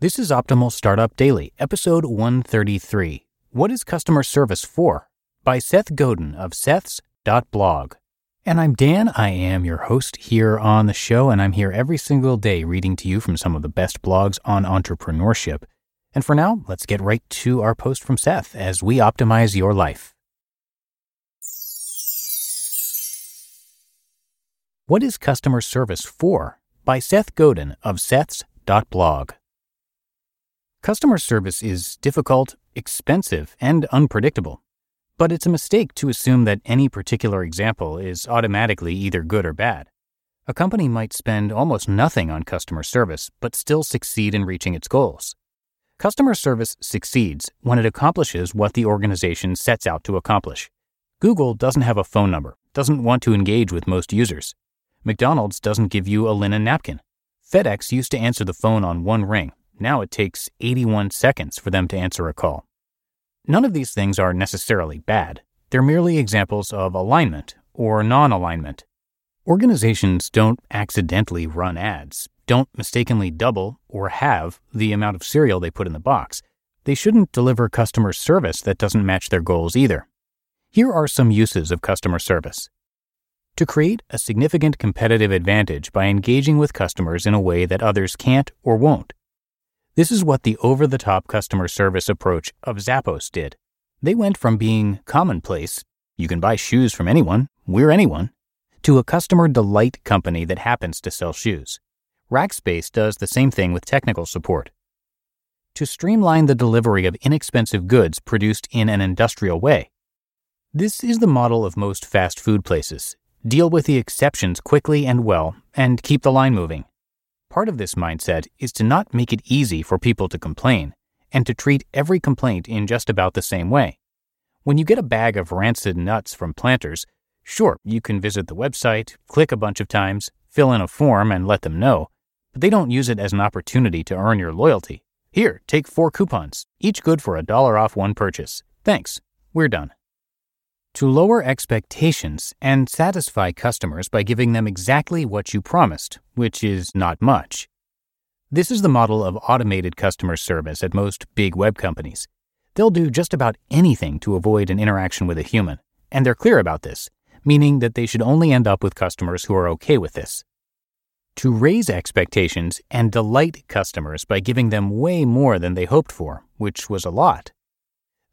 This is Optimal Startup Daily, episode 133. What is customer service for? By Seth Godin of Seths.blog. And I'm Dan. I am your host here on the show, and I'm here every single day reading to you from some of the best blogs on entrepreneurship. And for now, let's get right to our post from Seth as we optimize your life. What is customer service for? By Seth Godin of Seths.blog. Customer service is difficult, expensive, and unpredictable. But it's a mistake to assume that any particular example is automatically either good or bad. A company might spend almost nothing on customer service, but still succeed in reaching its goals. Customer service succeeds when it accomplishes what the organization sets out to accomplish. Google doesn't have a phone number, doesn't want to engage with most users. McDonald's doesn't give you a linen napkin. FedEx used to answer the phone on one ring, now it takes 81 seconds for them to answer a call. None of these things are necessarily bad. They're merely examples of alignment or non alignment. Organizations don't accidentally run ads, don't mistakenly double or halve the amount of cereal they put in the box. They shouldn't deliver customer service that doesn't match their goals either. Here are some uses of customer service. To create a significant competitive advantage by engaging with customers in a way that others can't or won't. This is what the over the top customer service approach of Zappos did. They went from being commonplace, you can buy shoes from anyone, we're anyone, to a customer delight company that happens to sell shoes. Rackspace does the same thing with technical support. To streamline the delivery of inexpensive goods produced in an industrial way. This is the model of most fast food places. Deal with the exceptions quickly and well, and keep the line moving. Part of this mindset is to not make it easy for people to complain and to treat every complaint in just about the same way. When you get a bag of rancid nuts from planters, sure, you can visit the website, click a bunch of times, fill in a form, and let them know, but they don't use it as an opportunity to earn your loyalty. Here, take four coupons, each good for a dollar off one purchase. Thanks. We're done to lower expectations and satisfy customers by giving them exactly what you promised, which is not much. This is the model of automated customer service at most big web companies. They'll do just about anything to avoid an interaction with a human, and they're clear about this, meaning that they should only end up with customers who are okay with this. To raise expectations and delight customers by giving them way more than they hoped for, which was a lot,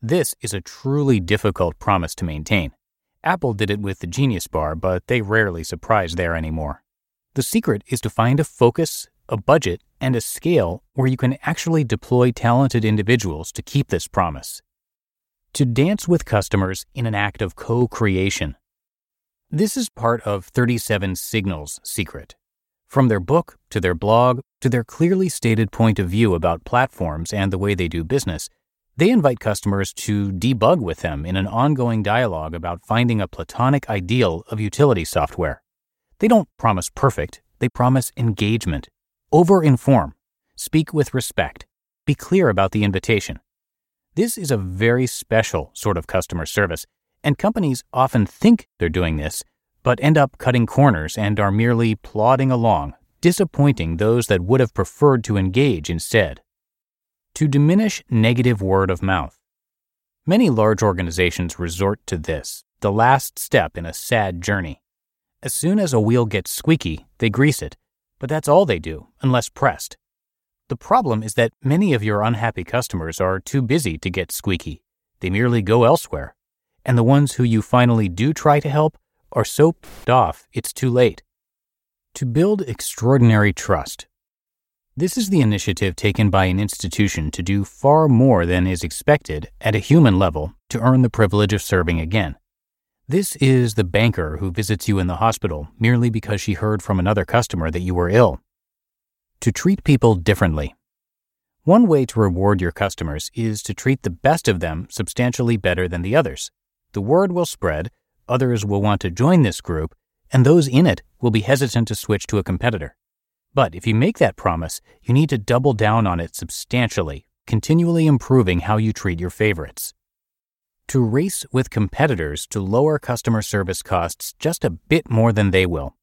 this is a truly difficult promise to maintain. Apple did it with the Genius Bar, but they rarely surprise there anymore. The secret is to find a focus, a budget, and a scale where you can actually deploy talented individuals to keep this promise. To dance with customers in an act of co creation. This is part of 37 Signals' secret. From their book to their blog to their clearly stated point of view about platforms and the way they do business, they invite customers to debug with them in an ongoing dialogue about finding a platonic ideal of utility software. They don't promise perfect, they promise engagement. Over inform, speak with respect, be clear about the invitation. This is a very special sort of customer service, and companies often think they're doing this, but end up cutting corners and are merely plodding along, disappointing those that would have preferred to engage instead to diminish negative word of mouth. Many large organizations resort to this, the last step in a sad journey. As soon as a wheel gets squeaky, they grease it, but that's all they do, unless pressed. The problem is that many of your unhappy customers are too busy to get squeaky. They merely go elsewhere. And the ones who you finally do try to help are so pissed off it's too late. To build extraordinary trust. This is the initiative taken by an institution to do far more than is expected at a human level to earn the privilege of serving again. This is the banker who visits you in the hospital merely because she heard from another customer that you were ill. To treat people differently. One way to reward your customers is to treat the best of them substantially better than the others. The word will spread, others will want to join this group, and those in it will be hesitant to switch to a competitor. But if you make that promise, you need to double down on it substantially, continually improving how you treat your favorites to race with competitors to lower customer service costs just a bit more than they will.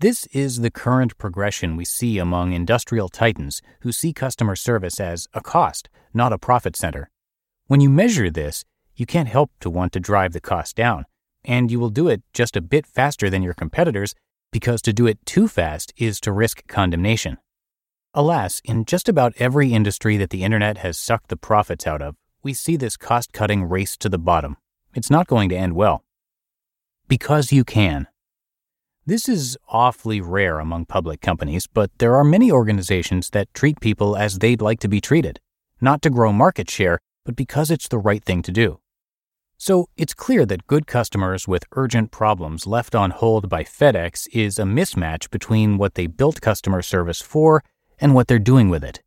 This is the current progression we see among industrial titans who see customer service as a cost, not a profit center. When you measure this, you can't help to want to drive the cost down, and you will do it just a bit faster than your competitors because to do it too fast is to risk condemnation. Alas, in just about every industry that the internet has sucked the profits out of, we see this cost cutting race to the bottom. It's not going to end well. Because you can. This is awfully rare among public companies, but there are many organizations that treat people as they'd like to be treated, not to grow market share, but because it's the right thing to do. So it's clear that good customers with urgent problems left on hold by FedEx is a mismatch between what they built customer service for and what they're doing with it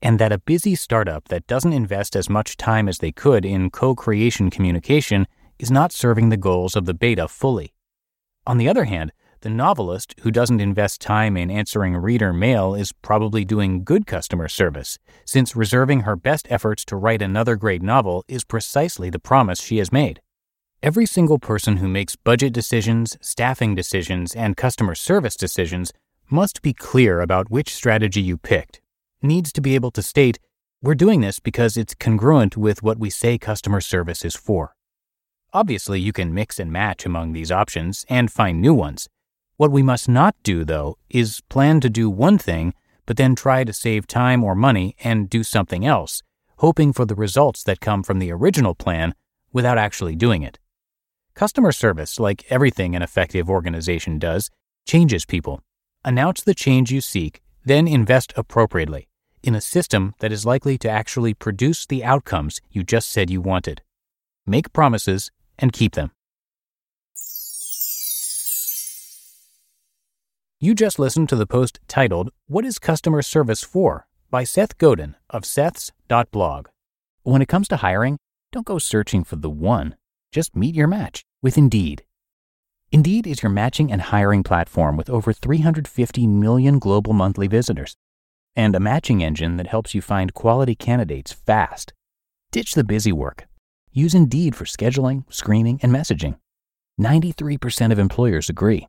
and that a busy startup that doesn't invest as much time as they could in co creation communication is not serving the goals of the beta fully. On the other hand, the novelist who doesn't invest time in answering reader mail is probably doing good customer service, since reserving her best efforts to write another great novel is precisely the promise she has made. Every single person who makes budget decisions, staffing decisions, and customer service decisions must be clear about which strategy you picked needs to be able to state, we're doing this because it's congruent with what we say customer service is for. Obviously, you can mix and match among these options and find new ones. What we must not do, though, is plan to do one thing, but then try to save time or money and do something else, hoping for the results that come from the original plan without actually doing it. Customer service, like everything an effective organization does, changes people. Announce the change you seek, then invest appropriately in a system that is likely to actually produce the outcomes you just said you wanted. Make promises and keep them. You just listened to the post titled, What is Customer Service For? by Seth Godin of Seths.blog. When it comes to hiring, don't go searching for the one. Just meet your match with Indeed. Indeed is your matching and hiring platform with over 350 million global monthly visitors and a matching engine that helps you find quality candidates fast. Ditch the busy work. Use Indeed for scheduling, screening, and messaging. 93% of employers agree.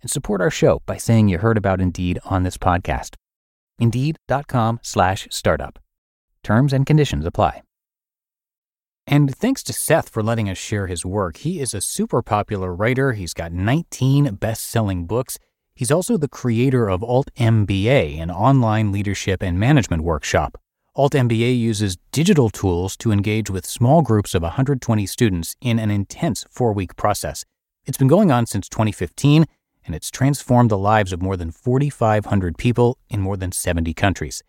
and support our show by saying you heard about Indeed on this podcast. Indeed.com slash startup. Terms and conditions apply. And thanks to Seth for letting us share his work. He is a super popular writer. He's got 19 best selling books He's also the creator of Alt MBA, an online leadership and management workshop. Alt MBA uses digital tools to engage with small groups of 120 students in an intense four week process. It's been going on since 2015, and it's transformed the lives of more than 4,500 people in more than 70 countries.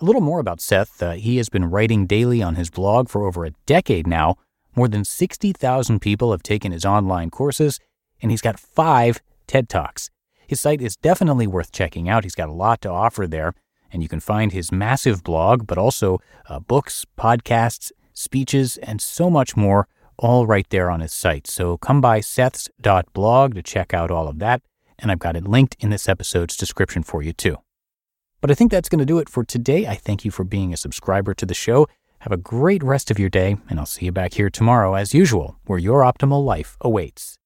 A little more about Seth. Uh, he has been writing daily on his blog for over a decade now. More than 60,000 people have taken his online courses, and he's got five TED Talks. His site is definitely worth checking out. He's got a lot to offer there, and you can find his massive blog, but also uh, books, podcasts, speeches, and so much more all right there on his site. So come by seths.blog to check out all of that, and I've got it linked in this episode's description for you too. But I think that's going to do it for today. I thank you for being a subscriber to the show. Have a great rest of your day, and I'll see you back here tomorrow as usual, where your optimal life awaits.